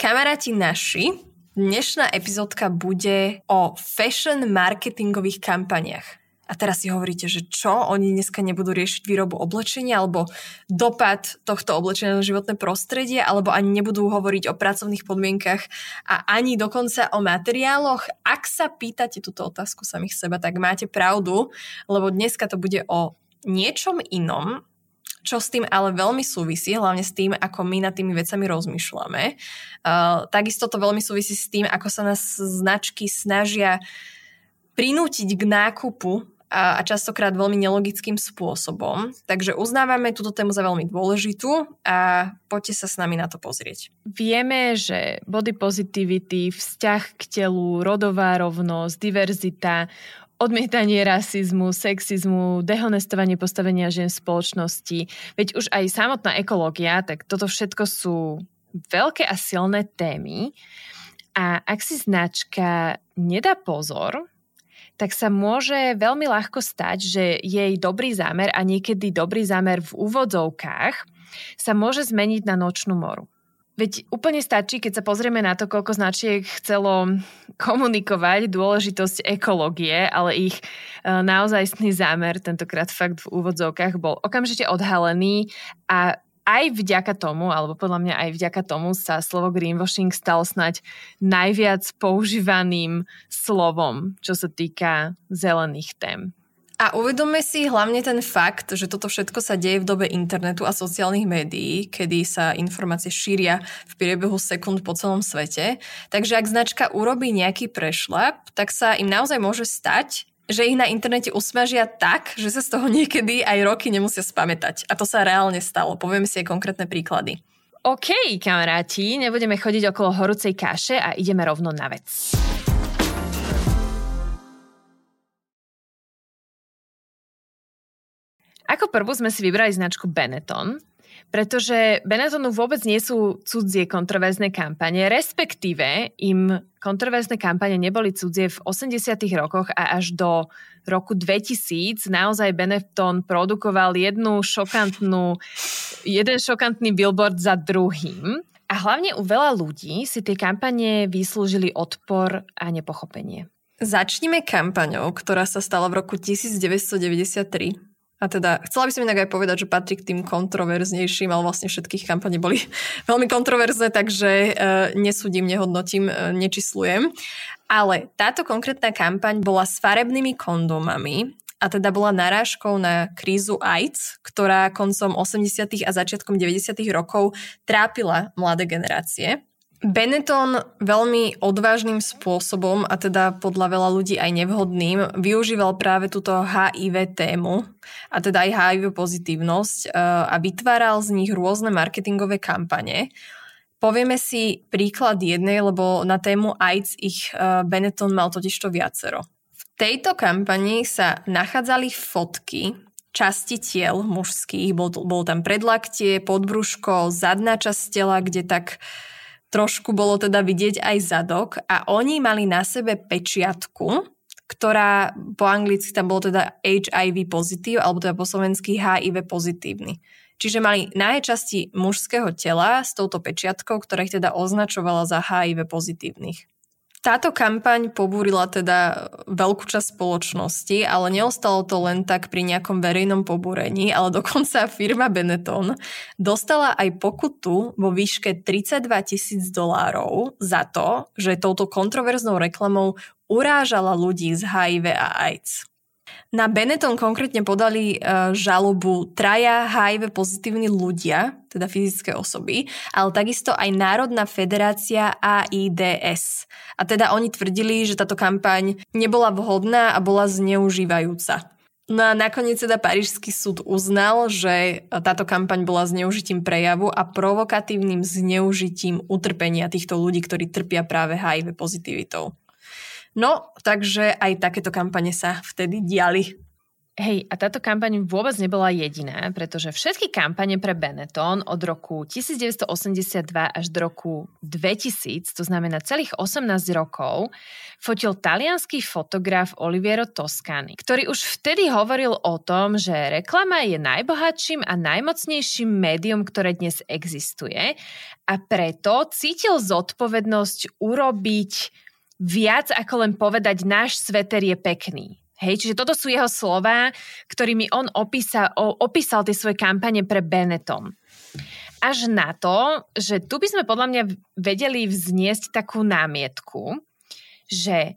Kamaráti naši, dnešná epizódka bude o fashion marketingových kampaniach. A teraz si hovoríte, že čo, oni dneska nebudú riešiť výrobu oblečenia alebo dopad tohto oblečenia na životné prostredie, alebo ani nebudú hovoriť o pracovných podmienkach a ani dokonca o materiáloch. Ak sa pýtate túto otázku samých seba, tak máte pravdu, lebo dneska to bude o niečom inom, čo s tým ale veľmi súvisí, hlavne s tým, ako my nad tými vecami rozmýšľame. Uh, takisto to veľmi súvisí s tým, ako sa nás značky snažia prinútiť k nákupu a, častokrát veľmi nelogickým spôsobom. Takže uznávame túto tému za veľmi dôležitú a poďte sa s nami na to pozrieť. Vieme, že body positivity, vzťah k telu, rodová rovnosť, diverzita, odmietanie rasizmu, sexizmu, dehonestovanie postavenia žien v spoločnosti, veď už aj samotná ekológia, tak toto všetko sú veľké a silné témy. A ak si značka nedá pozor, tak sa môže veľmi ľahko stať, že jej dobrý zámer a niekedy dobrý zámer v úvodzovkách sa môže zmeniť na nočnú moru. Veď úplne stačí, keď sa pozrieme na to, koľko značiek chcelo komunikovať dôležitosť ekológie, ale ich e, naozajstný zámer, tentokrát fakt v úvodzovkách, bol okamžite odhalený a aj vďaka tomu, alebo podľa mňa aj vďaka tomu sa slovo greenwashing stal snať najviac používaným slovom, čo sa týka zelených tém. A uvedome si hlavne ten fakt, že toto všetko sa deje v dobe internetu a sociálnych médií, kedy sa informácie šíria v priebehu sekúnd po celom svete. Takže ak značka urobí nejaký prešlap, tak sa im naozaj môže stať, že ich na internete usmažia tak, že sa z toho niekedy aj roky nemusia spamätať. A to sa reálne stalo. Poviem si aj konkrétne príklady. OK, kamaráti, nebudeme chodiť okolo horúcej kaše a ideme rovno na vec. Ako prvú sme si vybrali značku Benetton, pretože Benettonu vôbec nie sú cudzie kontroverzné kampane, respektíve im kontroverzné kampane neboli cudzie v 80 rokoch a až do roku 2000 naozaj Benetton produkoval jednu šokantnú, jeden šokantný billboard za druhým. A hlavne u veľa ľudí si tie kampane vyslúžili odpor a nepochopenie. Začnime kampaňou, ktorá sa stala v roku 1993 a teda chcela by som inak aj povedať, že patrí k tým kontroverznejším, ale vlastne všetkých kampane boli veľmi kontroverzné, takže e, nesúdim, nehodnotím, e, nečíslujem. Ale táto konkrétna kampaň bola s farebnými kondomami a teda bola narážkou na krízu AIDS, ktorá koncom 80. a začiatkom 90. rokov trápila mladé generácie. Benetton veľmi odvážnym spôsobom, a teda podľa veľa ľudí aj nevhodným, využíval práve túto HIV tému, a teda aj HIV pozitívnosť, e, a vytváral z nich rôzne marketingové kampane. Povieme si príklad jednej, lebo na tému AIDS ich e, Benetton mal totižto viacero. V tejto kampani sa nachádzali fotky časti tiel mužských, bol, bol tam predlaktie, podbruško, zadná časť tela, kde tak trošku bolo teda vidieť aj zadok a oni mali na sebe pečiatku, ktorá po anglicky tam bolo teda HIV pozitív, alebo teda po slovensky HIV pozitívny. Čiže mali nahé časti mužského tela s touto pečiatkou, ktorá ich teda označovala za HIV pozitívnych. Táto kampaň pobúrila teda veľkú časť spoločnosti, ale neostalo to len tak pri nejakom verejnom pobúrení, ale dokonca firma Benetton dostala aj pokutu vo výške 32 tisíc dolárov za to, že touto kontroverznou reklamou urážala ľudí z HIV a AIDS. Na Benetton konkrétne podali uh, žalobu traja HIV pozitívni ľudia, teda fyzické osoby, ale takisto aj Národná federácia AIDS. A teda oni tvrdili, že táto kampaň nebola vhodná a bola zneužívajúca. No a nakoniec teda Parížský súd uznal, že táto kampaň bola zneužitím prejavu a provokatívnym zneužitím utrpenia týchto ľudí, ktorí trpia práve HIV pozitivitou. No, takže aj takéto kampane sa vtedy diali. Hej, a táto kampaň vôbec nebola jediná, pretože všetky kampane pre Benetton od roku 1982 až do roku 2000, to znamená celých 18 rokov, fotil talianský fotograf Oliviero Toscani, ktorý už vtedy hovoril o tom, že reklama je najbohatším a najmocnejším médium, ktoré dnes existuje a preto cítil zodpovednosť urobiť viac ako len povedať náš sveter je pekný. Hej, čiže toto sú jeho slova, ktorými on opísal, opísal tie svoje kampane pre Benetton. Až na to, že tu by sme podľa mňa vedeli vzniesť takú námietku, že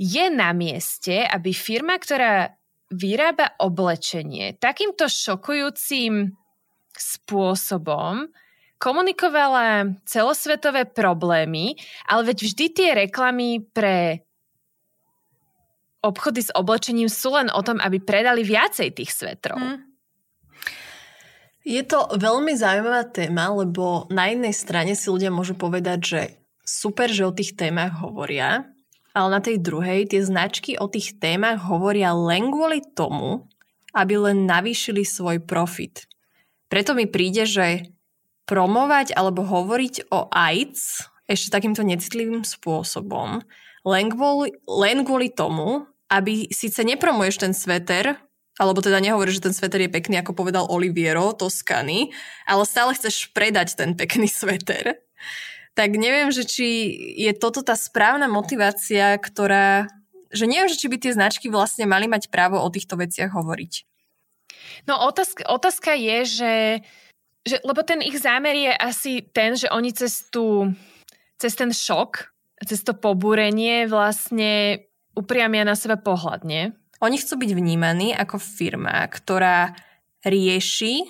je na mieste, aby firma, ktorá vyrába oblečenie takýmto šokujúcim spôsobom komunikovala celosvetové problémy, ale veď vždy tie reklamy pre obchody s oblečením sú len o tom, aby predali viacej tých svetrov. Hmm. Je to veľmi zaujímavá téma, lebo na jednej strane si ľudia môžu povedať, že super, že o tých témach hovoria, ale na tej druhej tie značky o tých témach hovoria len kvôli tomu, aby len navýšili svoj profit. Preto mi príde, že promovať alebo hovoriť o AIDS ešte takýmto necitlivým spôsobom len kvôli, len kvôli tomu, aby síce nepromuješ ten sveter, alebo teda nehovoríš, že ten sveter je pekný, ako povedal Oliviero Toscany, ale stále chceš predať ten pekný sveter, tak neviem, že či je toto tá správna motivácia, ktorá... Že neviem, že či by tie značky vlastne mali mať právo o týchto veciach hovoriť. No otázka, otázka je, že, že... Lebo ten ich zámer je asi ten, že oni cez, tú, cez ten šok cez to pobúrenie vlastne upriamia na seba pohľad, nie? Oni chcú byť vnímaní ako firma, ktorá rieši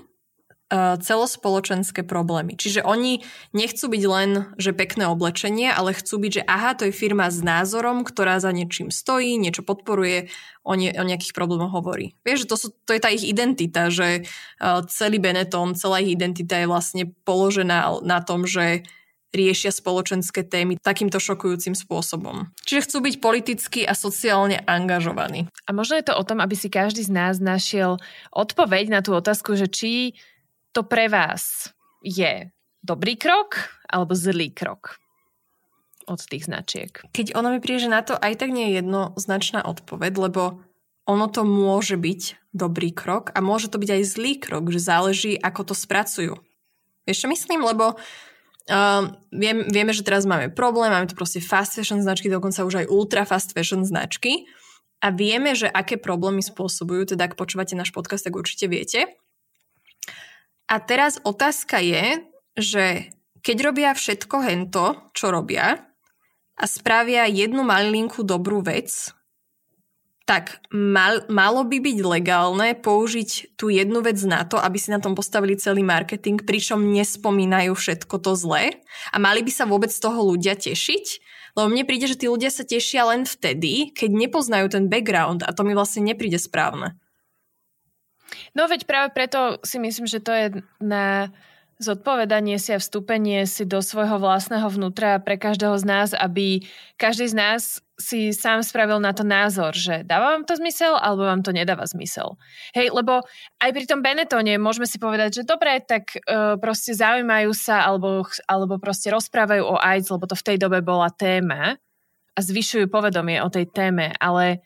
celospoločenské problémy. Čiže oni nechcú byť len, že pekné oblečenie, ale chcú byť, že aha, to je firma s názorom, ktorá za niečím stojí, niečo podporuje, o, ne, o nejakých problémoch hovorí. Vieš, to, sú, to je tá ich identita, že uh, celý Benetton, celá ich identita je vlastne položená na tom, že riešia spoločenské témy takýmto šokujúcim spôsobom. Čiže chcú byť politicky a sociálne angažovaní. A možno je to o tom, aby si každý z nás našiel odpoveď na tú otázku, že či to pre vás je dobrý krok alebo zlý krok od tých značiek. Keď ono mi príde, že na to aj tak nie je jednoznačná odpoveď, lebo ono to môže byť dobrý krok a môže to byť aj zlý krok, že záleží, ako to spracujú. Vieš čo myslím? Lebo Uh, viem, vieme, že teraz máme problém, máme tu proste fast fashion značky, dokonca už aj ultra fast fashion značky a vieme, že aké problémy spôsobujú, teda ak počúvate náš podcast, tak určite viete. A teraz otázka je, že keď robia všetko hento, čo robia a spravia jednu malinku dobrú vec, tak mal, malo by byť legálne použiť tú jednu vec na to, aby si na tom postavili celý marketing, pričom nespomínajú všetko to zlé a mali by sa vôbec z toho ľudia tešiť, lebo mne príde, že tí ľudia sa tešia len vtedy, keď nepoznajú ten background a to mi vlastne nepríde správne. No veď práve preto si myslím, že to je na zodpovedanie si a vstúpenie si do svojho vlastného vnútra pre každého z nás, aby každý z nás si sám spravil na to názor, že dáva vám to zmysel alebo vám to nedáva zmysel. Hej, lebo aj pri tom Benetone môžeme si povedať, že dobre, tak uh, proste zaujímajú sa alebo, alebo proste rozprávajú o AIDS, lebo to v tej dobe bola téma a zvyšujú povedomie o tej téme, ale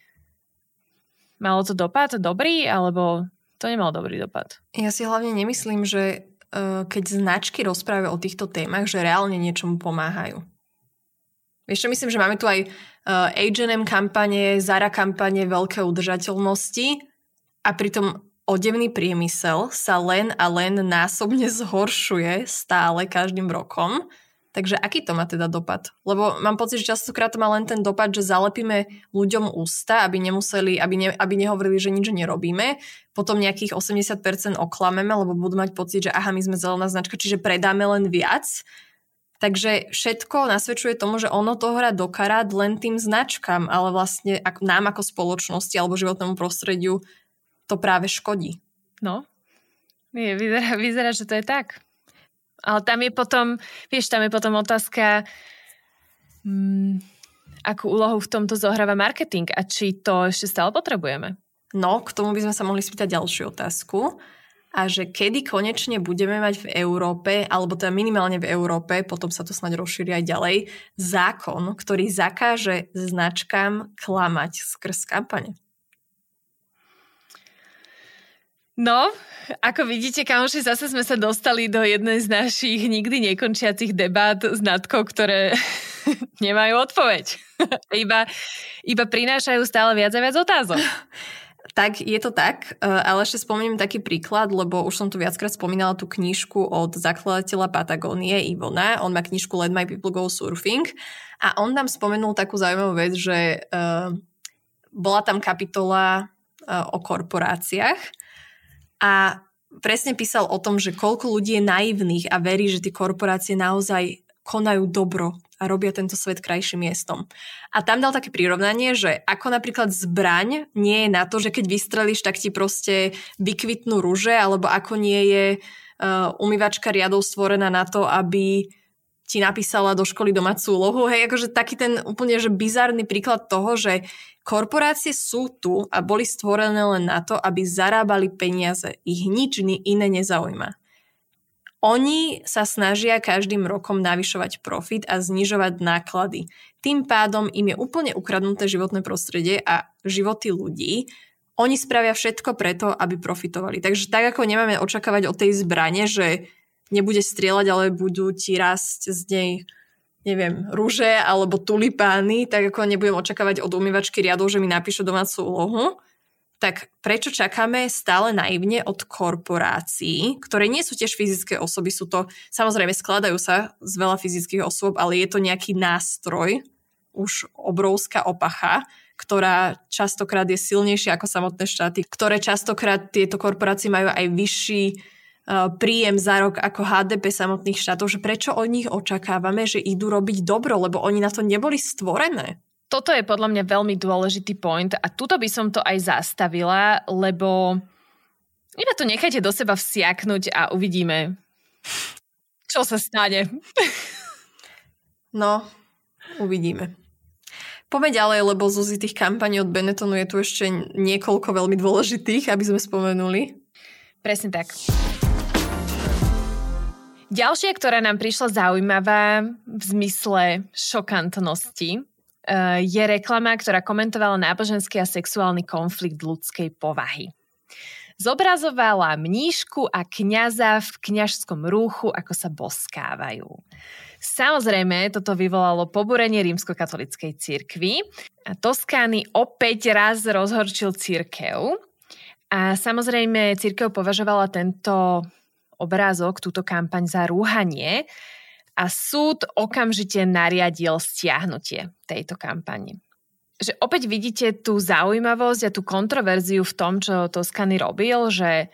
malo to dopad dobrý alebo to nemal dobrý dopad? Ja si hlavne nemyslím, že Eh, keď značky rozprávajú o týchto témach, že reálne niečomu pomáhajú. Čo, myslím, že máme tu aj H&M kampane, Zara kampane, veľké udržateľnosti a pritom odevný priemysel sa len a len násobne zhoršuje stále každým rokom Takže aký to má teda dopad? Lebo mám pocit, že častokrát to má len ten dopad, že zalepíme ľuďom ústa, aby nemuseli, aby, ne, aby nehovorili, že nič nerobíme. Potom nejakých 80% oklameme, lebo budú mať pocit, že aha, my sme zelená značka, čiže predáme len viac. Takže všetko nasvedčuje tomu, že ono to hrá do len tým značkám, ale vlastne nám ako spoločnosti alebo životnému prostrediu to práve škodí. No, je, vyzerá, vyzerá, že to je tak. Ale tam je potom, vieš, tam je potom otázka, hmm, akú úlohu v tomto zohráva marketing a či to ešte stále potrebujeme. No, k tomu by sme sa mohli spýtať ďalšiu otázku a že kedy konečne budeme mať v Európe, alebo teda minimálne v Európe, potom sa to snáď rozšíri aj ďalej, zákon, ktorý zakáže značkám klamať skrz kampane. No, ako vidíte, kamoši, zase sme sa dostali do jednej z našich nikdy nekončiacich debát s Natkou, ktoré nemajú odpoveď. iba, iba prinášajú stále viac a viac otázok. Tak je to tak, e, ale ešte spomeniem taký príklad, lebo už som tu viackrát spomínala tú knižku od zakladateľa Patagónie Ivona. On má knižku Let My People Go Surfing a on tam spomenul takú zaujímavú vec, že uh, bola tam kapitola uh, o korporáciách a presne písal o tom, že koľko ľudí je naivných a verí, že tie korporácie naozaj konajú dobro a robia tento svet krajším miestom. A tam dal také prirovnanie, že ako napríklad zbraň nie je na to, že keď vystrelíš, tak ti proste vykvitnú rúže, alebo ako nie je uh, umývačka riadov stvorená na to, aby ti napísala do školy domácu úlohu. Hej, akože taký ten úplne že bizarný príklad toho, že korporácie sú tu a boli stvorené len na to, aby zarábali peniaze. Ich nič iné nezaujíma. Oni sa snažia každým rokom navyšovať profit a znižovať náklady. Tým pádom im je úplne ukradnuté životné prostredie a životy ľudí. Oni spravia všetko preto, aby profitovali. Takže tak ako nemáme očakávať od tej zbrane, že nebude strieľať, ale budú ti rásť z nej neviem, rúže alebo tulipány, tak ako nebudem očakávať od umývačky riadov, že mi napíšu domácu úlohu. Tak prečo čakáme stále naivne od korporácií, ktoré nie sú tiež fyzické osoby, sú to, samozrejme skladajú sa z veľa fyzických osôb, ale je to nejaký nástroj, už obrovská opacha, ktorá častokrát je silnejšia ako samotné štáty, ktoré častokrát tieto korporácie majú aj vyšší príjem za rok ako HDP samotných štátov, že prečo od nich očakávame, že idú robiť dobro, lebo oni na to neboli stvorené toto je podľa mňa veľmi dôležitý point a tuto by som to aj zastavila, lebo iba to nechajte do seba vsiaknúť a uvidíme, čo sa stane. No, uvidíme. Poďme ďalej, lebo zo tých kampaní od Benettonu je tu ešte niekoľko veľmi dôležitých, aby sme spomenuli. Presne tak. Ďalšia, ktorá nám prišla zaujímavá v zmysle šokantnosti, Eh, je reklama, ktorá komentovala náboženský a sexuálny konflikt ľudskej povahy. Zobrazovala mníšku a kňaza v kňažskom rúchu, ako sa boskávajú. Samozrejme, toto vyvolalo pobúrenie rímskokatolickej cirkvi a Toskány opäť raz rozhorčil cirkev a samozrejme cirkev považovala tento obrázok, túto kampaň za rúhanie, a súd okamžite nariadil stiahnutie tejto kampani. Že opäť vidíte tú zaujímavosť a tú kontroverziu v tom, čo Toskany robil, že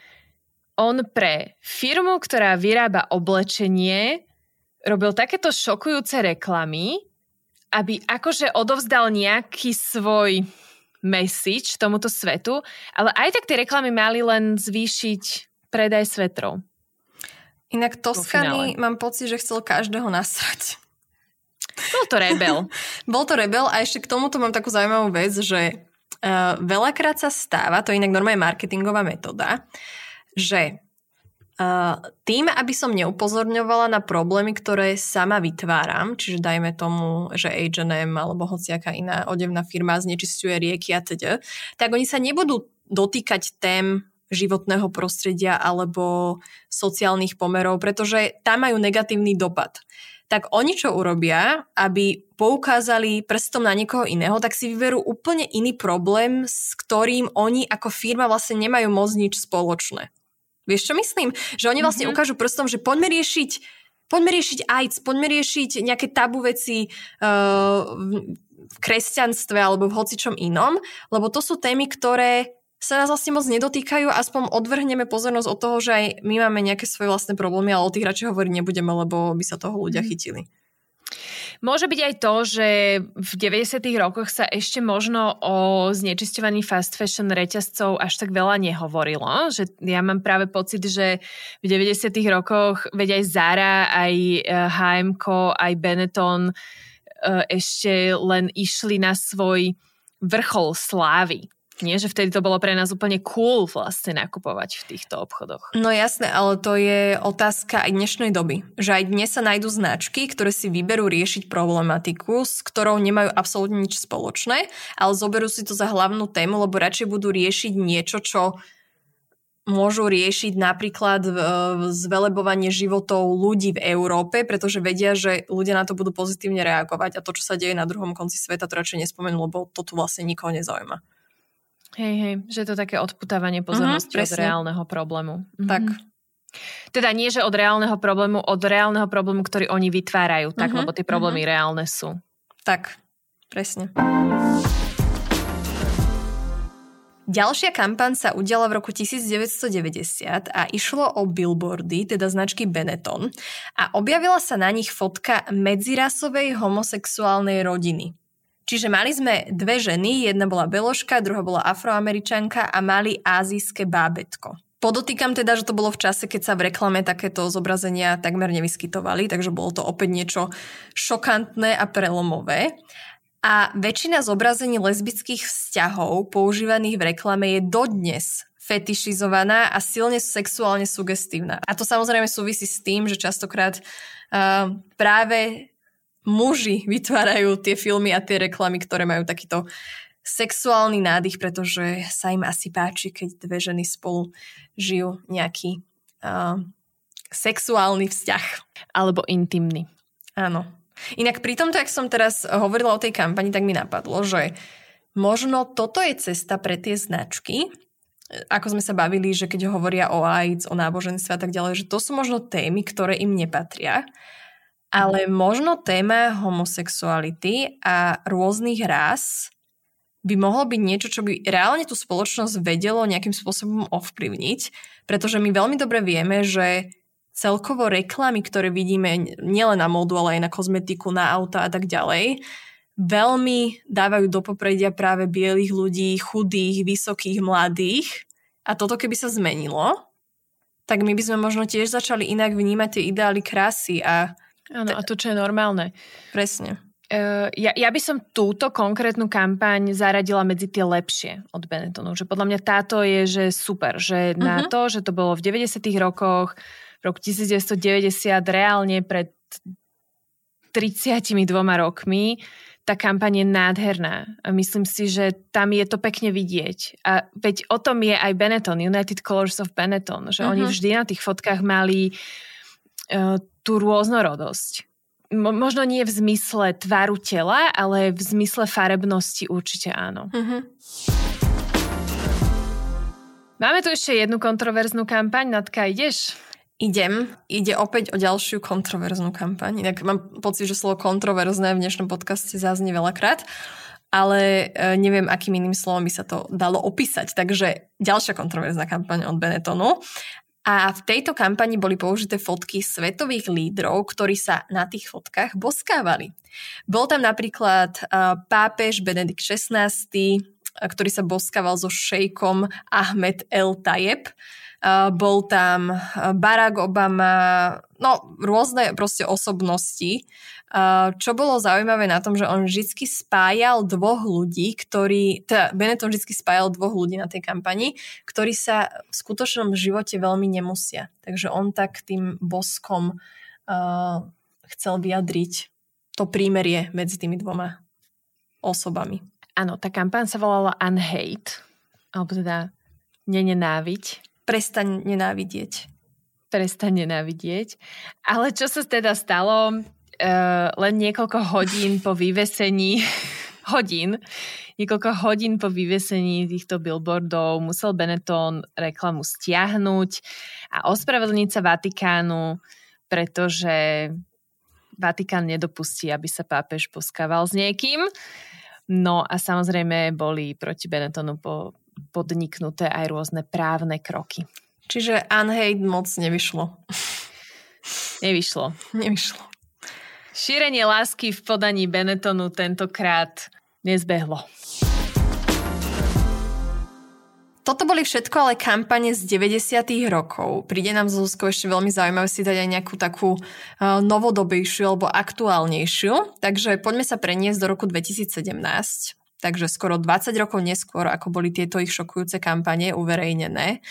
on pre firmu, ktorá vyrába oblečenie, robil takéto šokujúce reklamy, aby akože odovzdal nejaký svoj message tomuto svetu, ale aj tak tie reklamy mali len zvýšiť predaj svetrov. Inak Toskany mám pocit, že chcel každého nasrať. Bol to rebel. Bol to rebel a ešte k tomuto mám takú zaujímavú vec, že uh, veľakrát sa stáva, to je inak normálne marketingová metóda, že uh, tým, aby som neupozorňovala na problémy, ktoré sama vytváram, čiže dajme tomu, že H&M alebo hociaká iná odevná firma znečistuje rieky a teda, tak oni sa nebudú dotýkať tém životného prostredia alebo sociálnych pomerov, pretože tam majú negatívny dopad. Tak oni čo urobia, aby poukázali prstom na niekoho iného, tak si vyberú úplne iný problém, s ktorým oni ako firma vlastne nemajú moc nič spoločné. Vieš čo myslím? Že oni vlastne mm-hmm. ukážu prstom, že poďme riešiť poďme riešiť AIDS, poďme riešiť nejaké tabu veci uh, v kresťanstve alebo v hocičom inom, lebo to sú témy, ktoré sa nás vlastne moc nedotýkajú, aspoň odvrhneme pozornosť od toho, že aj my máme nejaké svoje vlastné problémy, ale o tých radšej hovoriť nebudeme, lebo by sa toho ľudia mhm. chytili. Môže byť aj to, že v 90. rokoch sa ešte možno o znečisťovaní fast fashion reťazcov až tak veľa nehovorilo. Že ja mám práve pocit, že v 90. rokoch veď aj Zara, aj H&M, aj Benetton e, ešte len išli na svoj vrchol slávy. Nie, že vtedy to bolo pre nás úplne cool vlastne nakupovať v týchto obchodoch. No jasné, ale to je otázka aj dnešnej doby. Že aj dnes sa nájdú značky, ktoré si vyberú riešiť problematiku, s ktorou nemajú absolútne nič spoločné, ale zoberú si to za hlavnú tému, lebo radšej budú riešiť niečo, čo môžu riešiť napríklad zvelebovanie životov ľudí v Európe, pretože vedia, že ľudia na to budú pozitívne reagovať a to, čo sa deje na druhom konci sveta, to radšej nespomenú, lebo to tu vlastne nikoho nezaujíma. Hej, hej, že je to také odputávanie pozornosti uh-huh, od reálneho problému. Uh-huh. Tak. Teda nie, že od reálneho problému, od reálneho problému, ktorý oni vytvárajú, tak, uh-huh, lebo tie problémy uh-huh. reálne sú. Tak, presne. Ďalšia kampaň sa udiala v roku 1990 a išlo o billboardy, teda značky Benetton a objavila sa na nich fotka medzirasovej homosexuálnej rodiny. Čiže mali sme dve ženy, jedna bola beložka, druhá bola afroameričanka a mali azijské bábetko. Podotýkam teda, že to bolo v čase, keď sa v reklame takéto zobrazenia takmer nevyskytovali, takže bolo to opäť niečo šokantné a prelomové. A väčšina zobrazení lesbických vzťahov používaných v reklame je dodnes fetišizovaná a silne sexuálne sugestívna. A to samozrejme súvisí s tým, že častokrát uh, práve muži vytvárajú tie filmy a tie reklamy, ktoré majú takýto sexuálny nádych, pretože sa im asi páči, keď dve ženy spolu žijú nejaký uh, sexuálny vzťah. Alebo intimný. Áno. Inak pri tomto, ak som teraz hovorila o tej kampani, tak mi napadlo, že možno toto je cesta pre tie značky, ako sme sa bavili, že keď hovoria o AIDS, o náboženstve a tak ďalej, že to sú možno témy, ktoré im nepatria ale možno téma homosexuality a rôznych rás by mohlo byť niečo, čo by reálne tú spoločnosť vedelo nejakým spôsobom ovplyvniť, pretože my veľmi dobre vieme, že celkovo reklamy, ktoré vidíme nielen na módu, ale aj na kozmetiku, na auta a tak ďalej, veľmi dávajú do popredia práve bielých ľudí, chudých, vysokých, mladých. A toto keby sa zmenilo, tak my by sme možno tiež začali inak vnímať tie ideály krásy a Áno, a to, čo je normálne. Presne. Uh, ja, ja by som túto konkrétnu kampaň zaradila medzi tie lepšie od Benettonu. Že podľa mňa táto je že super, že uh-huh. na mhm. to, že to bolo v 90 rokoch, v roku 1990, reálne pred 32 rokmi, tá kampaň je nádherná. A myslím si, že tam je to pekne vidieť. A veď o tom je aj Benetton, United Colors of Benetton, že uh-huh. oni mhm. vždy na tých fotkách mali uh, tú rôznorodosť. Mo- možno nie v zmysle tvaru tela, ale v zmysle farebnosti určite áno. Uh-huh. Máme tu ešte jednu kontroverznú kampaň. Natka, ideš? Idem. Ide opäť o ďalšiu kontroverznú kampaň. Inak mám pocit, že slovo kontroverzné v dnešnom podcaste zaznie veľakrát, ale e, neviem, akým iným slovom by sa to dalo opísať. Takže ďalšia kontroverzná kampaň od Benettonu. A v tejto kampani boli použité fotky svetových lídrov, ktorí sa na tých fotkách boskávali. Bol tam napríklad pápež Benedikt XVI, ktorý sa boskával so šejkom Ahmed El Tayeb. Bol tam Barack Obama, no rôzne proste osobnosti, čo bolo zaujímavé na tom, že on vždy spájal dvoch ľudí, ktorí, teda Benetton vždy spájal dvoch ľudí na tej kampani, ktorí sa v skutočnom živote veľmi nemusia. Takže on tak tým boskom uh, chcel vyjadriť to prímerie medzi tými dvoma osobami. Áno, tá kampaň sa volala Unhate, alebo teda nenenáviť. Prestaň nenávidieť. Prestaň nenávidieť. Ale čo sa teda stalo? Uh, len niekoľko hodín po vyvesení hodín, niekoľko hodín po vyvesení týchto billboardov musel Benetton reklamu stiahnuť a ospravedlniť sa Vatikánu, pretože Vatikán nedopustí, aby sa pápež poskával s niekým. No a samozrejme boli proti Benettonu po, podniknuté aj rôzne právne kroky. Čiže unhate moc nevyšlo. Nevyšlo. Nevyšlo. Šírenie lásky v podaní Benettonu tentokrát nezbehlo. Toto boli všetko ale kampane z 90. rokov. Príde nám z Zuzkou ešte veľmi zaujímavé si dať aj nejakú takú uh, novodobejšiu alebo aktuálnejšiu. Takže poďme sa preniesť do roku 2017. Takže skoro 20 rokov neskôr, ako boli tieto ich šokujúce kampane uverejnené,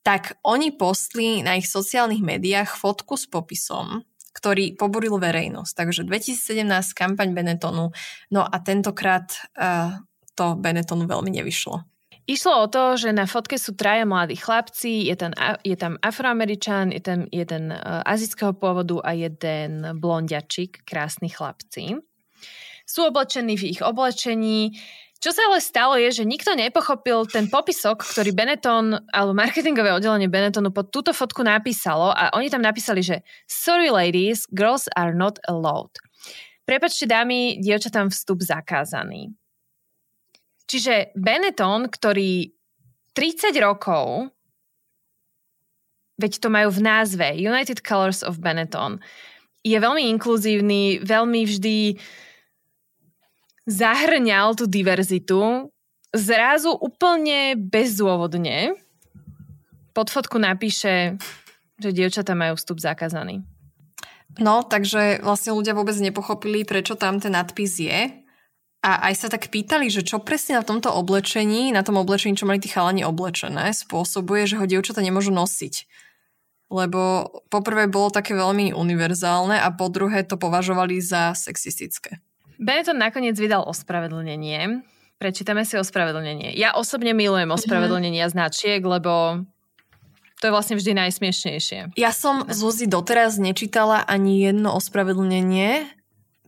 tak oni postli na ich sociálnych médiách fotku s popisom, ktorý poburil verejnosť. Takže 2017 kampaň Benettonu, no a tentokrát uh, to Benettonu veľmi nevyšlo. Išlo o to, že na fotke sú traja mladí chlapci, je tam, je tam afroameričan, je tam jeden uh, azijského pôvodu a jeden blondiačik, krásni chlapci. Sú oblečení v ich oblečení. Čo sa ale stalo je, že nikto nepochopil ten popisok, ktorý Benetton alebo marketingové oddelenie Benettonu pod túto fotku napísalo a oni tam napísali, že Sorry ladies, girls are not allowed. Prepačte dámy, dievčatám vstup zakázaný. Čiže Benetton, ktorý 30 rokov, veď to majú v názve, United Colors of Benetton, je veľmi inkluzívny, veľmi vždy zahrňal tú diverzitu, zrazu úplne bezdôvodne pod fotku napíše, že dievčatá majú vstup zakázaný. No, takže vlastne ľudia vôbec nepochopili, prečo tam ten nadpis je. A aj sa tak pýtali, že čo presne na tomto oblečení, na tom oblečení, čo mali tí chalani oblečené, spôsobuje, že ho dievčata nemôžu nosiť. Lebo poprvé bolo také veľmi univerzálne a po druhé to považovali za sexistické. Benetton nakoniec vydal ospravedlnenie. Prečítame si ospravedlnenie. Ja osobne milujem mhm. ospravedlnenia mm-hmm. značiek, lebo to je vlastne vždy najsmiešnejšie. Ja som Zuzi doteraz nečítala ani jedno ospravedlnenie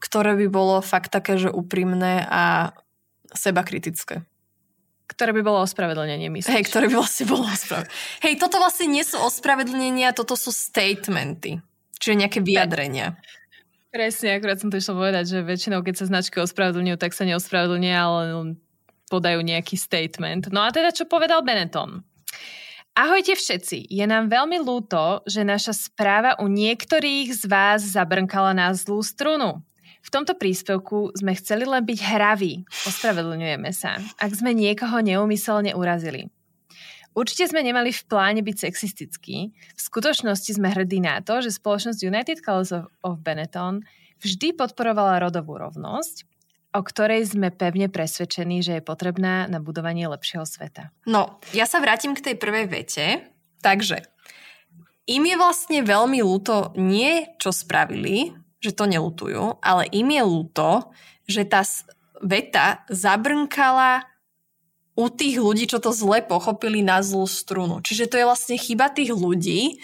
ktoré by bolo fakt také, že úprimné a seba kritické. Ktoré by bolo ospravedlnenie, myslíš? Hej, ktoré by vlastne bolo ospravedlnenie. Hej, toto vlastne nie sú ospravedlnenia, toto sú statementy. Čiže nejaké vyjadrenia. Presne, akurát som to išla povedať, že väčšinou, keď sa značky ospravedlňujú, tak sa neospravedlnia, ale podajú nejaký statement. No a teda, čo povedal Benetton? Ahojte všetci, je nám veľmi ľúto, že naša správa u niektorých z vás zabrnkala na zlú strunu. V tomto príspevku sme chceli len byť hraví. Ospravedlňujeme sa, ak sme niekoho neumyselne urazili. Určite sme nemali v pláne byť sexistickí. V skutočnosti sme hrdí na to, že spoločnosť United Colors of, of Benetton vždy podporovala rodovú rovnosť, o ktorej sme pevne presvedčení, že je potrebná na budovanie lepšieho sveta. No, ja sa vrátim k tej prvej vete. Takže, im je vlastne veľmi ľúto nie, čo spravili, že to nelutujú, ale im je ľúto, že tá veta zabrnkala u tých ľudí, čo to zle pochopili na zlú strunu. Čiže to je vlastne chyba tých ľudí,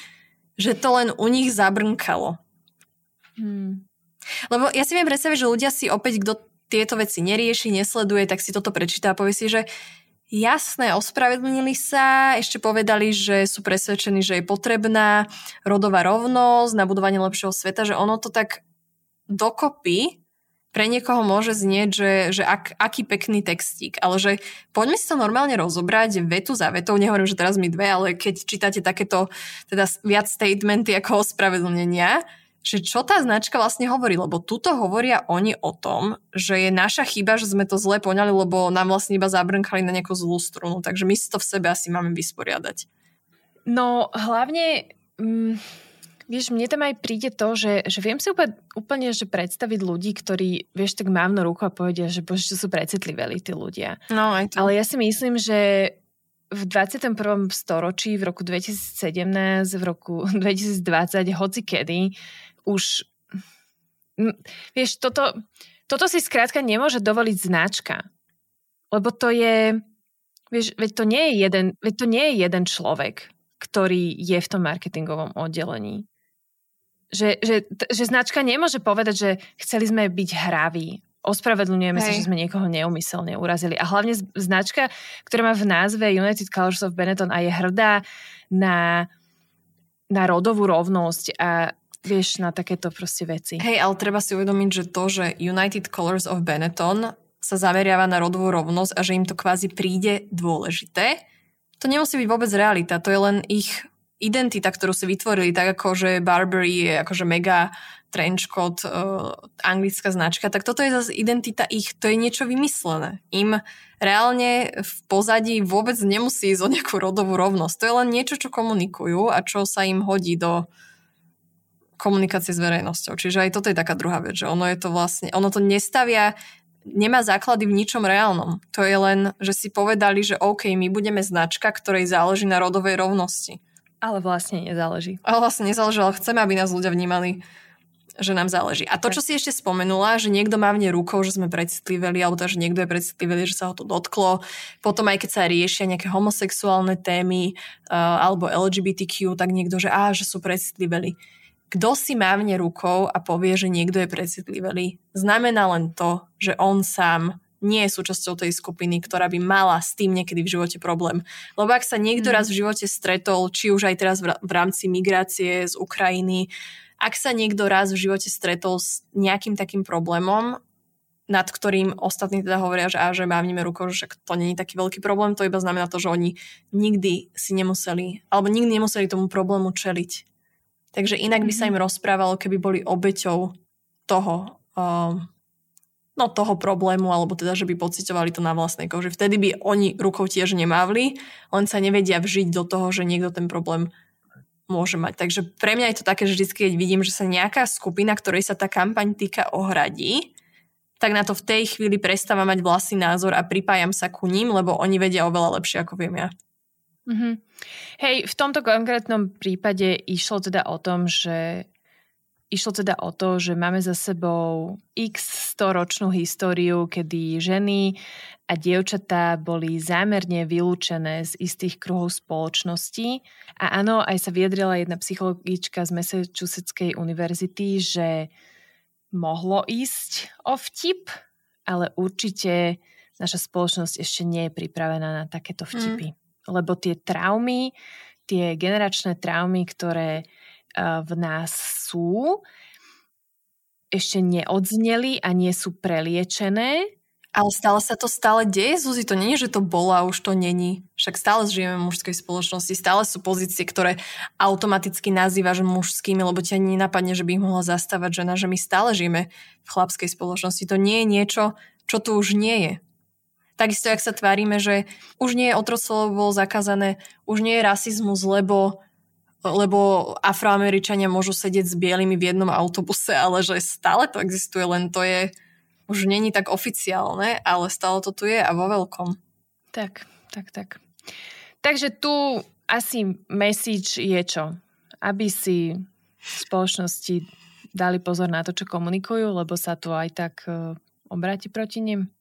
že to len u nich zabrnkalo. Hmm. Lebo ja si viem predstaviť, že ľudia si opäť, kto tieto veci nerieši, nesleduje, tak si toto prečíta a povie si, že Jasné, ospravedlnili sa, ešte povedali, že sú presvedčení, že je potrebná rodová rovnosť na budovanie lepšieho sveta, že ono to tak dokopy pre niekoho môže znieť, že, že ak, aký pekný textík, ale že poďme si to normálne rozobrať vetu za vetou, nehovorím, že teraz mi dve, ale keď čítate takéto teda viac statementy ako ospravedlnenia, že čo tá značka vlastne hovorí, lebo tuto hovoria oni o tom, že je naša chyba, že sme to zle poňali, lebo nám vlastne iba zabrnkali na nejakú zlú strunu, takže my si to v sebe asi máme vysporiadať. No hlavne... Mm Vieš, mne tam aj príde to, že, že viem si úplne, úplne že predstaviť ľudí, ktorí, vieš, tak mávno ruku a povedia, že bože, čo sú precitliveli tí ľudia. No, aj to. Ale ja si myslím, že v 21. storočí, v roku 2017, v roku 2020, hoci kedy, už vieš, toto, toto si skrátka nemôže dovoliť značka. Lebo to je, vieš, veď to nie je jeden, veď to nie je jeden človek, ktorý je v tom marketingovom oddelení že, že, že značka nemôže povedať, že chceli sme byť hraví. Ospravedlňujeme Hej. sa, že sme niekoho neumyselne urazili. A hlavne značka, ktorá má v názve United Colors of Benetton a je hrdá na, na rodovú rovnosť a vieš, na takéto proste veci. Hej, ale treba si uvedomiť, že to, že United Colors of Benetton sa zameriava na rodovú rovnosť a že im to kvázi príde dôležité, to nemusí byť vôbec realita. To je len ich identita, ktorú si vytvorili, tak ako že Burberry je akože mega trenchcoat, uh, anglická značka, tak toto je zase identita ich, to je niečo vymyslené. Im reálne v pozadí vôbec nemusí ísť o nejakú rodovú rovnosť. To je len niečo, čo komunikujú a čo sa im hodí do komunikácie s verejnosťou. Čiže aj toto je taká druhá vec, že ono je to vlastne, ono to nestavia nemá základy v ničom reálnom. To je len, že si povedali, že OK, my budeme značka, ktorej záleží na rodovej rovnosti. Ale vlastne nezáleží. Ale vlastne nezáleží, ale chceme, aby nás ľudia vnímali že nám záleží. A to, čo si ešte spomenula, že niekto mávne rukou, že sme precitliveli, alebo to, že niekto je precitliveli, že sa ho to dotklo. Potom aj keď sa riešia nejaké homosexuálne témy uh, alebo LGBTQ, tak niekto, že á, že sú precitliveli. Kto si mávne rukou a povie, že niekto je precitliveli, znamená len to, že on sám nie je súčasťou tej skupiny, ktorá by mala s tým niekedy v živote problém. Lebo ak sa niekto mm. raz v živote stretol, či už aj teraz v, rámci migrácie z Ukrajiny, ak sa niekto raz v živote stretol s nejakým takým problémom, nad ktorým ostatní teda hovoria, že, á, že mávnime rukou, že to není taký veľký problém, to iba znamená to, že oni nikdy si nemuseli, alebo nikdy nemuseli tomu problému čeliť. Takže inak by sa mhm. im rozprávalo, keby boli obeťou toho, um, no toho problému, alebo teda, že by pocitovali to na vlastnej koži. Vtedy by oni rukou tiež nemávli, len sa nevedia vžiť do toho, že niekto ten problém môže mať. Takže pre mňa je to také, že vždy, keď vidím, že sa nejaká skupina, ktorej sa tá kampaň týka, ohradí, tak na to v tej chvíli prestáva mať vlastný názor a pripájam sa ku ním, lebo oni vedia oveľa lepšie, ako viem ja. Mm-hmm. Hej, v tomto konkrétnom prípade išlo teda o tom, že Išlo teda o to, že máme za sebou x 100-ročnú históriu, kedy ženy a dievčatá boli zámerne vylúčené z istých kruhov spoločnosti. A áno, aj sa vyjadrila jedna psychologička z Massachusettskej univerzity, že mohlo ísť o vtip, ale určite naša spoločnosť ešte nie je pripravená na takéto vtipy. Mm. Lebo tie traumy, tie generačné traumy, ktoré v nás sú, ešte neodzneli a nie sú preliečené. Ale stále sa to stále deje, Zuzi, to nie že to bolo a už to není. Však stále žijeme v mužskej spoločnosti, stále sú pozície, ktoré automaticky nazývaš mužskými, lebo ťa nenapadne, že by ich mohla zastávať žena, že my stále žijeme v chlapskej spoločnosti. To nie je niečo, čo tu už nie je. Takisto, ak sa tvárime, že už nie je otroctvo, bolo zakázané, už nie je rasizmus, lebo lebo afroameričania môžu sedieť s bielými v jednom autobuse, ale že stále to existuje, len to je už není tak oficiálne, ale stále to tu je a vo veľkom. Tak, tak, tak. Takže tu asi message je čo? Aby si spoločnosti dali pozor na to, čo komunikujú, lebo sa to aj tak uh, obráti proti nim?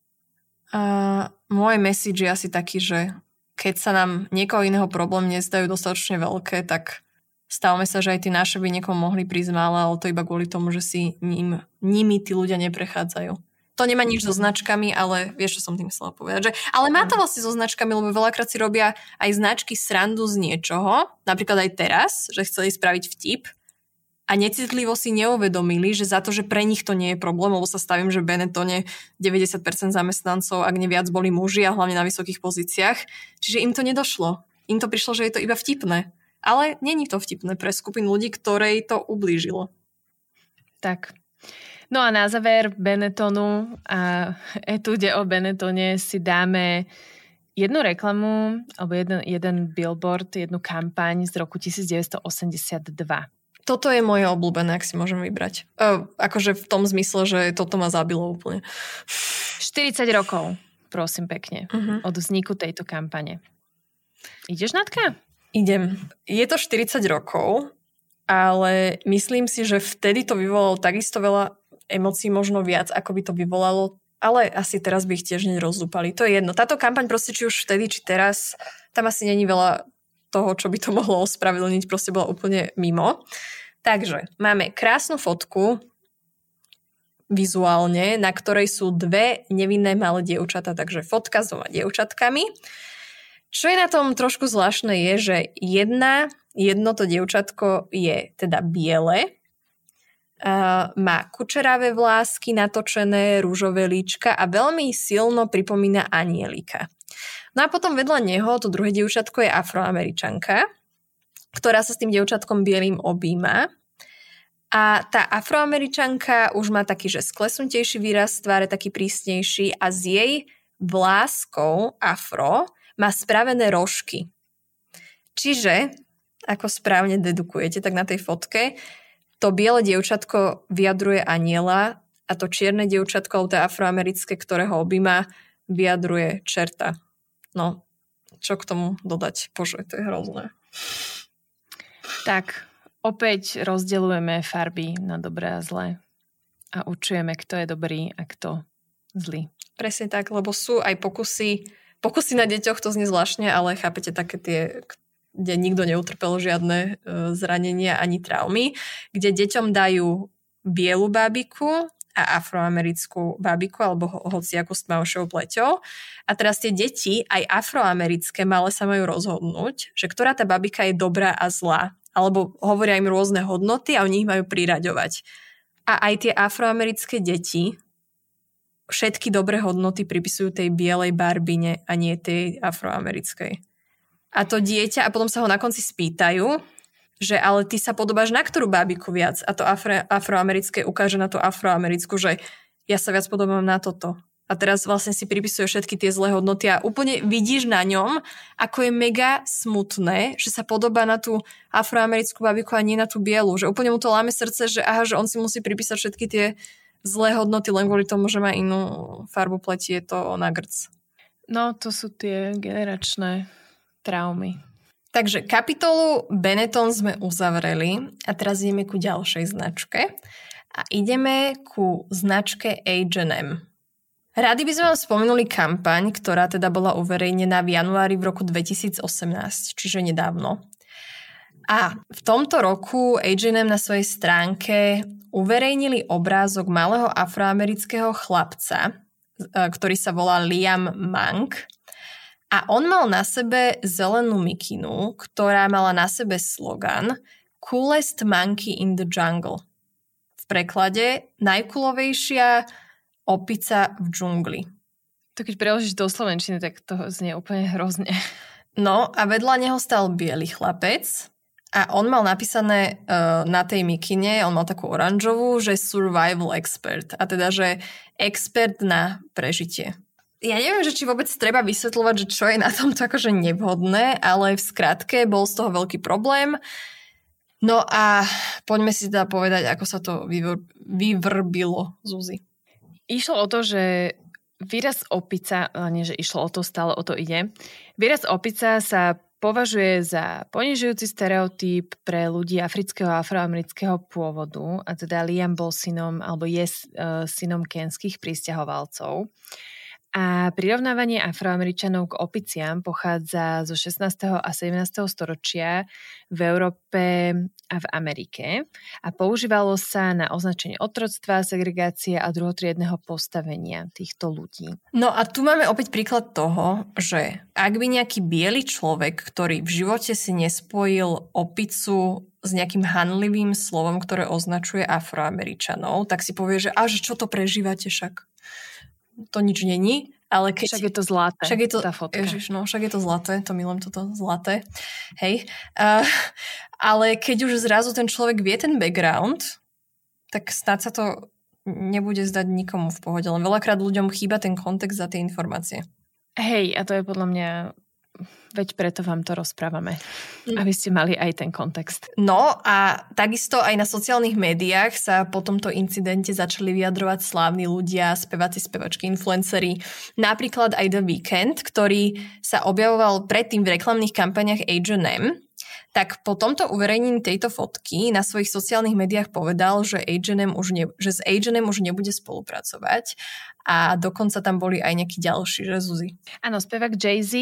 Uh, môj message je asi taký, že keď sa nám niekoho iného problém nezdajú dostatočne veľké, tak Stávame sa, že aj tí naše by niekomu mohli prísť málo, ale to iba kvôli tomu, že si ním, nimi tí ľudia neprechádzajú. To nemá nič so značkami, ale vieš, čo som tým chcela povedať. Že, ale má to vlastne so značkami, lebo veľakrát si robia aj značky srandu z niečoho, napríklad aj teraz, že chceli spraviť vtip a necitlivo si neuvedomili, že za to, že pre nich to nie je problém, lebo sa stavím, že Benetone 90% zamestnancov, ak neviac boli muži a hlavne na vysokých pozíciách, čiže im to nedošlo. Im to prišlo, že je to iba vtipné. Ale není to vtipné pre skupinu ľudí, ktorej to ublížilo. Tak. No a na záver Benetonu a etude o Benetone si dáme jednu reklamu alebo jeden, jeden billboard, jednu kampaň z roku 1982. Toto je moje obľúbené, ak si môžem vybrať. Uh, akože v tom zmysle, že toto ma zabilo úplne. 40 rokov, prosím pekne, uh-huh. od vzniku tejto kampane. Ideš, Natka? Idem. Je to 40 rokov, ale myslím si, že vtedy to vyvolalo takisto veľa emócií, možno viac, ako by to vyvolalo, ale asi teraz by ich tiež nerozdúpali. To je jedno. Táto kampaň proste, či už vtedy, či teraz, tam asi není veľa toho, čo by to mohlo ospravedlniť, proste bola úplne mimo. Takže máme krásnu fotku vizuálne, na ktorej sú dve nevinné malé dievčatá, takže fotka s dvoma dievčatkami. Čo je na tom trošku zvláštne je, že jedna, jedno to dievčatko je teda biele, uh, má kučeravé vlásky, natočené rúžové líčka a veľmi silno pripomína anielika. No a potom vedľa neho to druhé dievčatko je afroameričanka, ktorá sa s tým dievčatkom bielým objíma. A tá afroameričanka už má taký, že sklesnutejší výraz tváre, taký prísnejší a s jej vláskou afro má spravené rožky. Čiže, ako správne dedukujete, tak na tej fotke to biele dievčatko vyjadruje aniela a to čierne dievčatko, to afroamerické, ktoré ho objíma, vyjadruje čerta. No, čo k tomu dodať? Bože, to je hrozné. Tak, opäť rozdeľujeme farby na dobré a zlé a učujeme, kto je dobrý a kto zlý. Presne tak, lebo sú aj pokusy, pokusy na deťoch, to znie zvláštne, ale chápete také tie, kde nikto neutrpel žiadne e, zranenia ani traumy, kde deťom dajú bielu bábiku a afroamerickú babiku alebo ho, hociakú s tmavšou pleťou. A teraz tie deti, aj afroamerické, malé sa majú rozhodnúť, že ktorá tá babika je dobrá a zlá. Alebo hovoria im rôzne hodnoty a oni ich majú priraďovať. A aj tie afroamerické deti všetky dobré hodnoty pripisujú tej bielej barbine a nie tej afroamerickej. A to dieťa, a potom sa ho na konci spýtajú, že ale ty sa podobáš na ktorú bábiku viac a to afro, afroamerické ukáže na tú afroamerickú, že ja sa viac podobám na toto. A teraz vlastne si pripisuje všetky tie zlé hodnoty a úplne vidíš na ňom, ako je mega smutné, že sa podobá na tú afroamerickú babiku a nie na tú bielu. Že úplne mu to láme srdce, že aha, že on si musí pripísať všetky tie zlé hodnoty len kvôli tomu, že má inú farbu pleti, je to na grc. No, to sú tie generačné traumy. Takže kapitolu Benetton sme uzavreli a teraz ideme ku ďalšej značke. A ideme ku značke H&M. Rady by sme vám spomenuli kampaň, ktorá teda bola uverejnená v januári v roku 2018, čiže nedávno. A v tomto roku H&M na svojej stránke uverejnili obrázok malého afroamerického chlapca, e, ktorý sa volá Liam Mank a on mal na sebe zelenú mikinu, ktorá mala na sebe slogan Coolest monkey in the jungle. V preklade najkulovejšia opica v džungli. To keď preložíš do slovenčiny, tak to znie úplne hrozne. No a vedľa neho stal biely chlapec a on mal napísané uh, na tej mikine, on mal takú oranžovú, že survival expert. A teda, že expert na prežitie ja neviem, že či vôbec treba vysvetľovať, že čo je na tomto akože nevhodné, ale v skratke bol z toho veľký problém. No a poďme si teda povedať, ako sa to vyvr- vyvrbilo, Zuzi. Išlo o to, že výraz opica, nie že išlo o to, stále o to ide. Výraz opica sa považuje za ponižujúci stereotyp pre ľudí afrického a afroamerického pôvodu a teda Liam bol synom, alebo je uh, synom kenských pristahovalcov. A prirovnávanie afroameričanov k opiciam pochádza zo 16. a 17. storočia v Európe a v Amerike a používalo sa na označenie otroctva, segregácie a druhotriedného postavenia týchto ľudí. No a tu máme opäť príklad toho, že ak by nejaký biely človek, ktorý v živote si nespojil opicu s nejakým hanlivým slovom, ktoré označuje afroameričanov, tak si povie, že a že čo to prežívate však? To nič není, ale keď... Však je to zlaté, však je to, tá fotka. Ježiš, no, však je to zlaté, to milujem toto zlaté. Hej. Uh, ale keď už zrazu ten človek vie ten background, tak snad sa to nebude zdať nikomu v pohode. Len veľakrát ľuďom chýba ten kontext za tie informácie. Hej, a to je podľa mňa Veď preto vám to rozprávame, mm. aby ste mali aj ten kontext. No a takisto aj na sociálnych médiách sa po tomto incidente začali vyjadrovať slávni ľudia, speváci, spevačky, influenceri. Napríklad aj The Weeknd, ktorý sa objavoval predtým v reklamných kampaniach H&M tak po tomto uverejnení tejto fotky na svojich sociálnych médiách povedal, že, H&M už ne, že s H&M už nebude spolupracovať a dokonca tam boli aj nejakí ďalší, že Zuzi? Áno, spevák Jay-Z,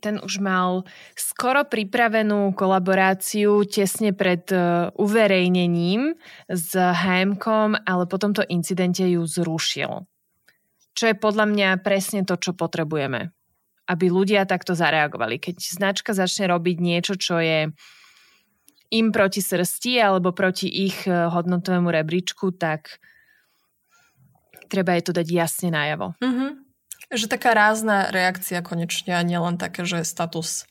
ten už mal skoro pripravenú kolaboráciu tesne pred uh, uverejnením s hm ale po tomto incidente ju zrušil. Čo je podľa mňa presne to, čo potrebujeme. Aby ľudia takto zareagovali. Keď značka začne robiť niečo, čo je im proti srsti alebo proti ich eh, hodnotovému rebríčku, tak treba jej to dať jasne najavo. Mm-hmm. Že taká rázna reakcia konečne a nielen také, že status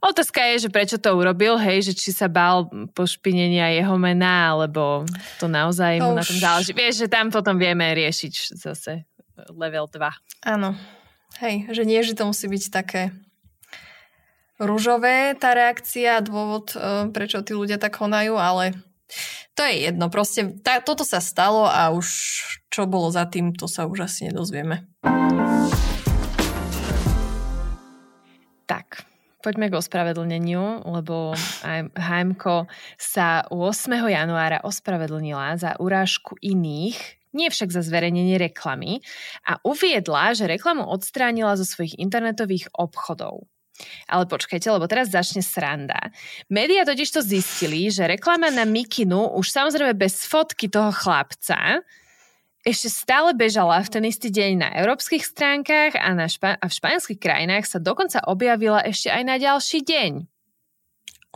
Otázka je, že prečo to urobil, hej, že či sa bál pošpinenia jeho mena, alebo to naozaj to mu už... na tom záleží. Vieš, že tam potom vieme riešiť zase level 2. Áno. Hej, že nie, že to musí byť také rúžové tá reakcia, dôvod, e, prečo tí ľudia tak konajú, ale to je jedno. Proste tá, toto sa stalo a už čo bolo za tým, to sa už asi nedozvieme. Tak, poďme k ospravedlneniu, lebo HMK sa 8. januára ospravedlnila za urážku iných, nie však za zverejnenie reklamy a uviedla, že reklamu odstránila zo svojich internetových obchodov. Ale počkajte, lebo teraz začne sranda. Média totiž to zistili, že reklama na Mikinu už samozrejme bez fotky toho chlapca ešte stále bežala v ten istý deň na európskych stránkach a, na špa- a v španielských krajinách sa dokonca objavila ešte aj na ďalší deň.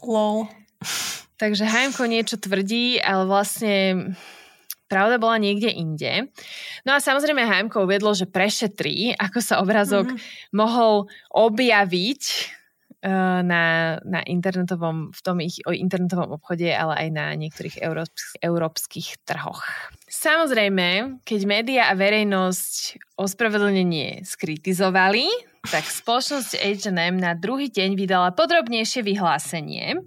Lol. Takže HMK niečo tvrdí, ale vlastne pravda bola niekde inde. No a samozrejme HMK uviedlo, že prešetrí, ako sa obrazok mm-hmm. mohol objaviť Eh, na, na internetovom, v tom ich o internetovom obchode, ale aj na niektorých európskych, európskych trhoch. Samozrejme, keď média a verejnosť ospravedlnenie skritizovali, tak spoločnosť H&M na druhý deň vydala podrobnejšie vyhlásenie.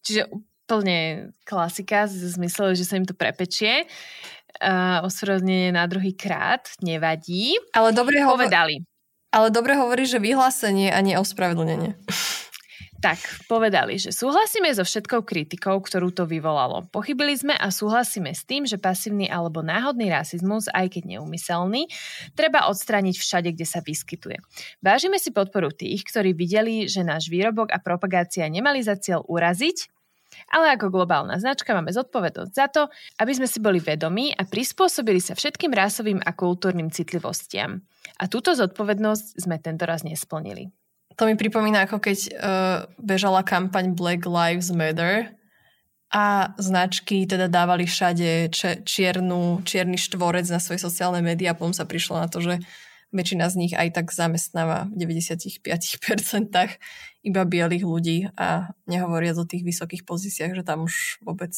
Čiže úplne klasika, zmysle, že sa im to prepečie. Uh, ospravedlnenie na druhý krát, nevadí. Ale dobre ho povedali. Ale dobre hovorí, že vyhlásenie a nie ospravedlnenie. Tak, povedali, že súhlasíme so všetkou kritikou, ktorú to vyvolalo. Pochybili sme a súhlasíme s tým, že pasívny alebo náhodný rasizmus, aj keď neumyselný, treba odstrániť všade, kde sa vyskytuje. Vážime si podporu tých, ktorí videli, že náš výrobok a propagácia nemali za cieľ uraziť, ale ako globálna značka máme zodpovednosť za to, aby sme si boli vedomí a prispôsobili sa všetkým rásovým a kultúrnym citlivostiam. A túto zodpovednosť sme tento raz nesplnili. To mi pripomína, ako keď uh, bežala kampaň Black Lives Matter a značky teda dávali všade čiernu, čierny štvorec na svoje sociálne médiá a potom sa prišlo na to, že väčšina z nich aj tak zamestnáva v 95% iba bielých ľudí a nehovoria o tých vysokých pozíciách, že tam už vôbec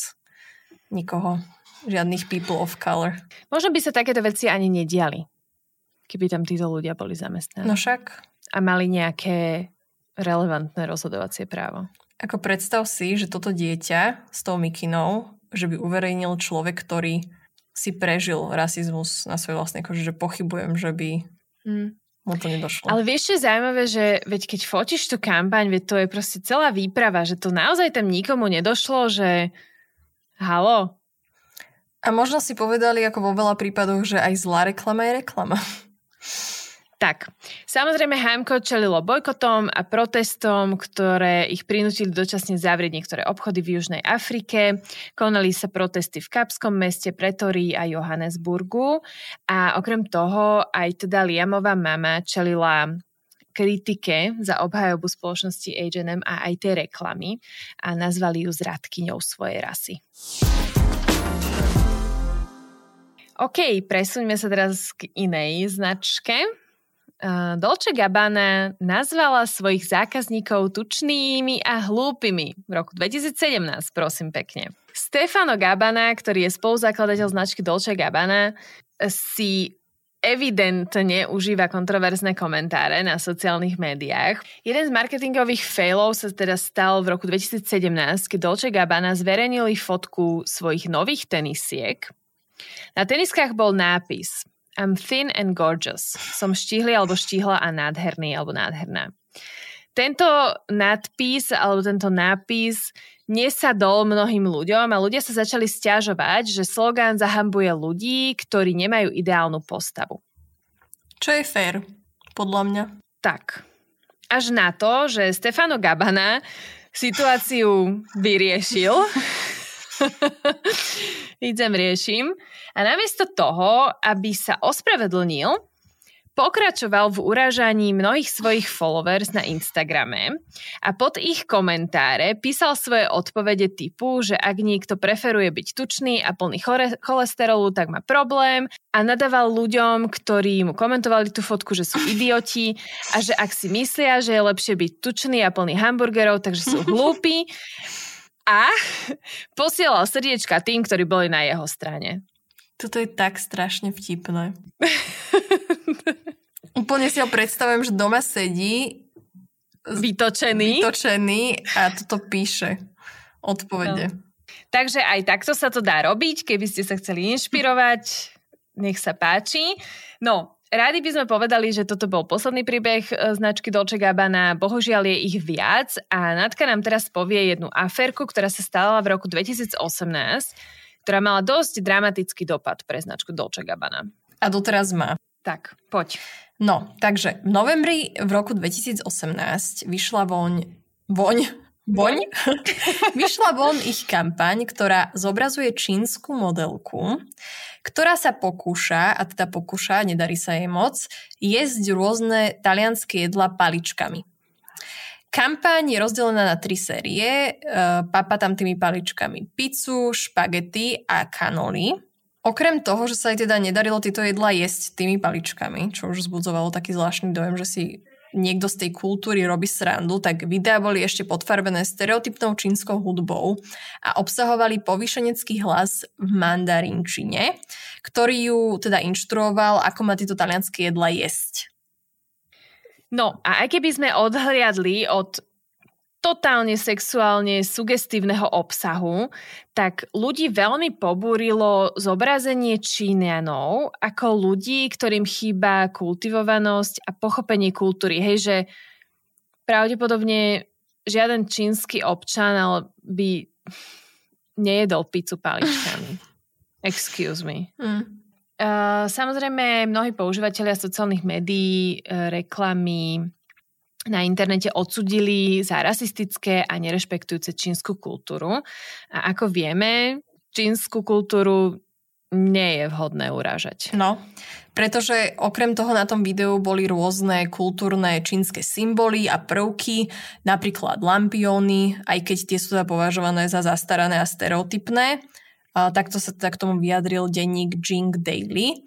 nikoho, žiadnych people of color. Možno by sa takéto veci ani nediali, keby tam títo ľudia boli zamestnaní. No však. A mali nejaké relevantné rozhodovacie právo. Ako predstav si, že toto dieťa s tou mikinou, že by uverejnil človek, ktorý si prežil rasizmus na svojej vlastnej koži, že pochybujem, že by Mm. Mu to nedošlo. Ale vieš, čo je zaujímavé, že veď keď fotíš tú kampaň, veď to je proste celá výprava, že to naozaj tam nikomu nedošlo, že halo. A možno si povedali, ako vo veľa prípadoch, že aj zlá reklama je reklama. Tak, samozrejme HMK čelilo bojkotom a protestom, ktoré ich prinútili dočasne zavrieť niektoré obchody v Južnej Afrike. Konali sa protesty v Kapskom meste, Pretorii a Johannesburgu. A okrem toho aj teda Liamová mama čelila kritike za obhajobu spoločnosti H&M a aj tie reklamy a nazvali ju zradkyňou svojej rasy. OK, presuňme sa teraz k inej značke Dolce Gabbana nazvala svojich zákazníkov tučnými a hlúpimi v roku 2017, prosím pekne. Stefano Gabbana, ktorý je spoluzakladateľ značky Dolce Gabbana, si evidentne užíva kontroverzné komentáre na sociálnych médiách. Jeden z marketingových failov sa teda stal v roku 2017, keď Dolce Gabbana zverejnili fotku svojich nových tenisiek. Na teniskách bol nápis I'm thin and gorgeous. Som štíhly alebo štíhla a nádherný alebo nádherná. Tento nadpis alebo tento nápis nesadol mnohým ľuďom a ľudia sa začali stiažovať, že slogán zahambuje ľudí, ktorí nemajú ideálnu postavu. Čo je fér, podľa mňa. Tak. Až na to, že Stefano Gabana situáciu vyriešil. Idem riešim. A namiesto toho, aby sa ospravedlnil, pokračoval v urážaní mnohých svojich followers na Instagrame a pod ich komentáre písal svoje odpovede typu, že ak niekto preferuje byť tučný a plný cholesterolu, tak má problém a nadával ľuďom, ktorí mu komentovali tú fotku, že sú idioti a že ak si myslia, že je lepšie byť tučný a plný hamburgerov, takže sú hlúpi a posielal srdiečka tým, ktorí boli na jeho strane. Toto je tak strašne vtipné. Úplne si ho predstavujem, že doma sedí vytočený. vytočený a toto píše odpovede. No. Takže aj takto sa to dá robiť, keby ste sa chceli inšpirovať, nech sa páči. No, Rádi by sme povedali, že toto bol posledný príbeh e, značky Dolce Gabbana, bohužiaľ je ich viac a Natka nám teraz povie jednu aférku, ktorá sa stala v roku 2018, ktorá mala dosť dramatický dopad pre značku Dolce Gabbana. A doteraz má. Tak, poď. No, takže v novembri v roku 2018 vyšla voň... Voň? Voň? vyšla von ich kampaň, ktorá zobrazuje čínsku modelku, ktorá sa pokúša, a teda pokúša, nedarí sa jej moc, jesť rôzne talianské jedla paličkami. Kampaň je rozdelená na tri série. Uh, papa tam tými paličkami pizzu, špagety a kanoli. Okrem toho, že sa jej teda nedarilo tieto jedla jesť tými paličkami, čo už zbudzovalo taký zvláštny dojem, že si niekto z tej kultúry robí srandu, tak videá boli ešte podfarbené stereotypnou čínskou hudbou a obsahovali povýšenecký hlas v mandarinčine, ktorý ju teda inštruoval, ako má tieto talianské jedla jesť. No a aj keby sme odhliadli od totálne sexuálne sugestívneho obsahu, tak ľudí veľmi pobúrilo zobrazenie Číňanov ako ľudí, ktorým chýba kultivovanosť a pochopenie kultúry. Hej, že pravdepodobne žiaden čínsky občan by nejedol pizzu paličkami. Excuse me. Mm. Uh, samozrejme, mnohí používateľia sociálnych médií, uh, reklamy, na internete odsudili za rasistické a nerešpektujúce čínsku kultúru. A ako vieme, čínsku kultúru nie je vhodné urážať. No, pretože okrem toho na tom videu boli rôzne kultúrne čínske symboly a prvky, napríklad lampióny, aj keď tie sú teda považované za zastarané a stereotypné. A takto sa teda k tomu vyjadril denník Jing Daily.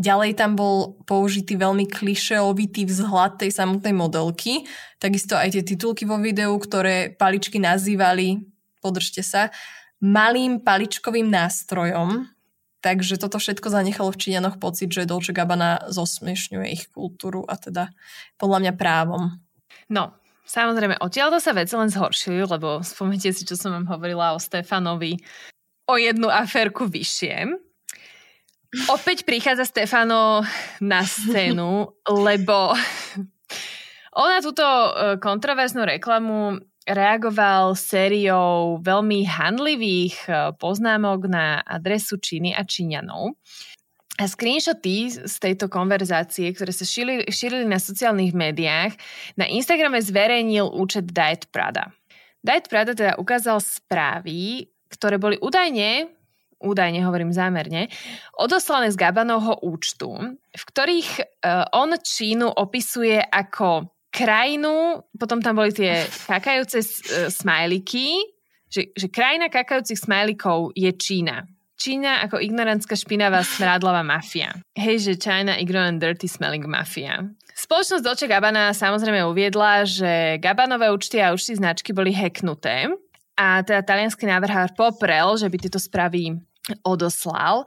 Ďalej tam bol použitý veľmi klišeovitý vzhľad tej samotnej modelky. Takisto aj tie titulky vo videu, ktoré paličky nazývali, podržte sa, malým paličkovým nástrojom. Takže toto všetko zanechalo v Číňanoch pocit, že Dolce Gabbana zosmiešňuje ich kultúru a teda podľa mňa právom. No, samozrejme, odtiaľ to sa veci len zhoršili, lebo spomnite si, čo som vám hovorila o Stefanovi o jednu aférku vyššie. Opäť prichádza Stefano na scénu, lebo on na túto e, kontroverznú reklamu reagoval sériou veľmi handlivých e, poznámok na adresu Číny a Číňanov. A screenshoty z tejto konverzácie, ktoré sa šírili, šírili na sociálnych médiách, na Instagrame zverejnil účet Diet Prada. Diet Prada teda ukázal správy, ktoré boli údajne údajne hovorím zámerne, odoslané z Gabanovho účtu, v ktorých uh, on Čínu opisuje ako krajinu, potom tam boli tie kakajúce uh, smajliky, že, že krajina kakajúcich smajlikov je Čína. Čína ako ignorantská špinavá smrádlová mafia. Hej, že China ignorant dirty smelling mafia. Spoločnosť Dolce Gabbana samozrejme uviedla, že Gabanové účty a účty značky boli hacknuté a teda talianský návrhár poprel, že by tieto správy odoslal.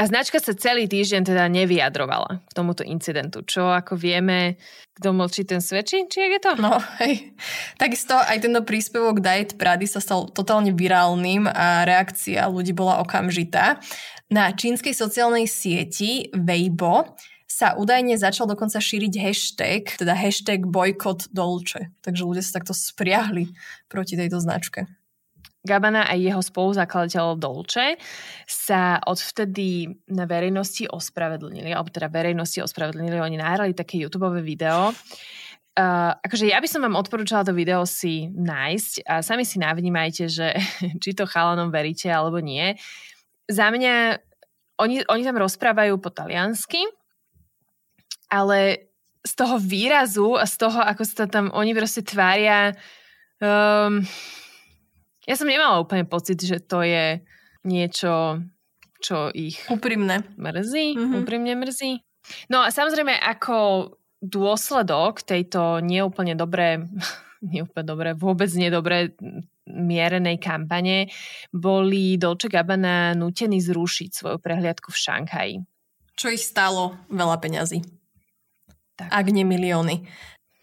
A značka sa celý týždeň teda nevyjadrovala k tomuto incidentu, čo ako vieme, kto mlčí, ten svedčí, či je to? No, hej. Takisto aj tento príspevok Diet Prady sa stal totálne virálnym a reakcia ľudí bola okamžitá. Na čínskej sociálnej sieti Weibo sa údajne začal dokonca šíriť hashtag, teda hashtag boykot Dolce. Takže ľudia sa takto spriahli proti tejto značke. Gabana a jeho spoluzakladateľ Dolce sa odvtedy na verejnosti ospravedlnili, alebo teda verejnosti ospravedlnili, oni nahrali také YouTube video, Uh, akože ja by som vám odporúčala to video si nájsť a sami si navnímajte, že či to chalanom veríte alebo nie. Za mňa, oni, oni tam rozprávajú po taliansky ale z toho výrazu a z toho, ako sa tam oni proste tvária, um, ja som nemala úplne pocit, že to je niečo, čo ich úprimne mrzí, mm-hmm. úprimne mrzí. No a samozrejme, ako dôsledok tejto neúplne dobré, neúplne dobré, vôbec nedobré mierenej kampane boli Dolce Gabbana nutení zrušiť svoju prehliadku v Šanghaji. Čo ich stálo veľa peňazí. Tak. Ak nie milióny.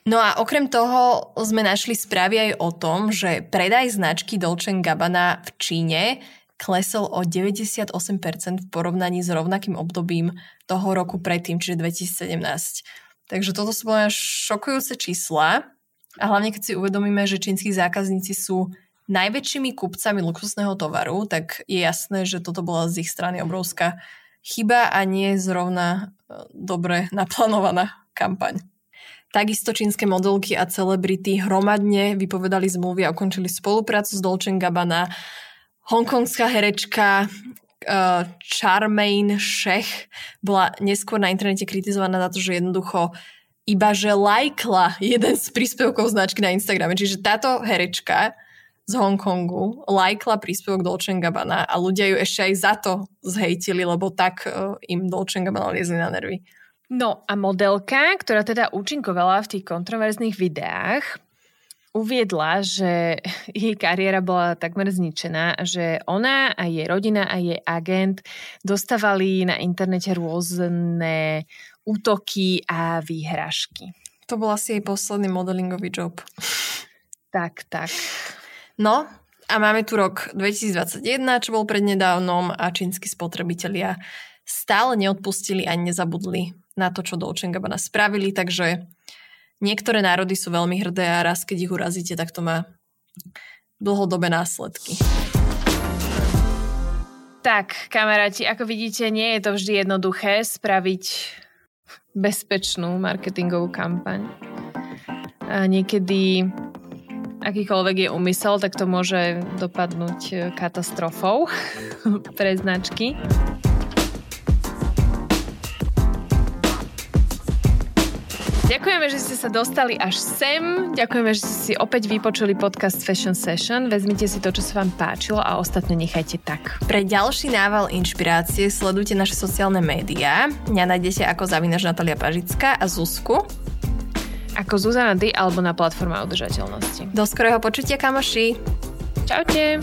No a okrem toho sme našli správy aj o tom, že predaj značky Dolce Gabbana v Číne klesol o 98% v porovnaní s rovnakým obdobím toho roku predtým, čiže 2017. Takže toto sú boli šokujúce čísla a hlavne keď si uvedomíme, že čínsky zákazníci sú najväčšími kupcami luxusného tovaru, tak je jasné, že toto bola z ich strany obrovská chyba a nie zrovna e, dobre naplánovaná kampaň. Takisto čínske modelky a celebrity hromadne vypovedali zmluvy a ukončili spoluprácu s Dolce Gabbana hongkongská herečka uh, Charmaine Shech bola neskôr na internete kritizovaná za to, že jednoducho iba že lajkla jeden z príspevkov značky na Instagrame. Čiže táto herečka z Hongkongu lajkla príspevok Dolce Gabbana a ľudia ju ešte aj za to zhejtili, lebo tak uh, im Dolce Gabbana liezli na nervy. No a modelka, ktorá teda účinkovala v tých kontroverzných videách, uviedla, že jej kariéra bola takmer zničená, že ona a jej rodina a jej agent dostávali na internete rôzne útoky a výhražky. To bol asi jej posledný modelingový job. Tak, tak. No, a máme tu rok 2021, čo bol prednedávnom a čínsky spotrebitelia stále neodpustili ani nezabudli na to, čo Dolce Gabbana spravili, takže Niektoré národy sú veľmi hrdé a raz, keď ich urazíte, tak to má dlhodobé následky. Tak, kamaráti, ako vidíte, nie je to vždy jednoduché spraviť bezpečnú marketingovú kampaň. A niekedy akýkoľvek je úmysel, tak to môže dopadnúť katastrofou pre značky. Ďakujeme, že ste sa dostali až sem. Ďakujeme, že ste si opäť vypočuli podcast Fashion Session. Vezmite si to, čo sa vám páčilo a ostatne nechajte tak. Pre ďalší nával inšpirácie sledujte naše sociálne médiá. Mňa nájdete ako zavinaž Natalia Pažická a Zuzku ako Zuzana D alebo na platforme udržateľnosti. Do skorého počutia, kamoši. Čaute.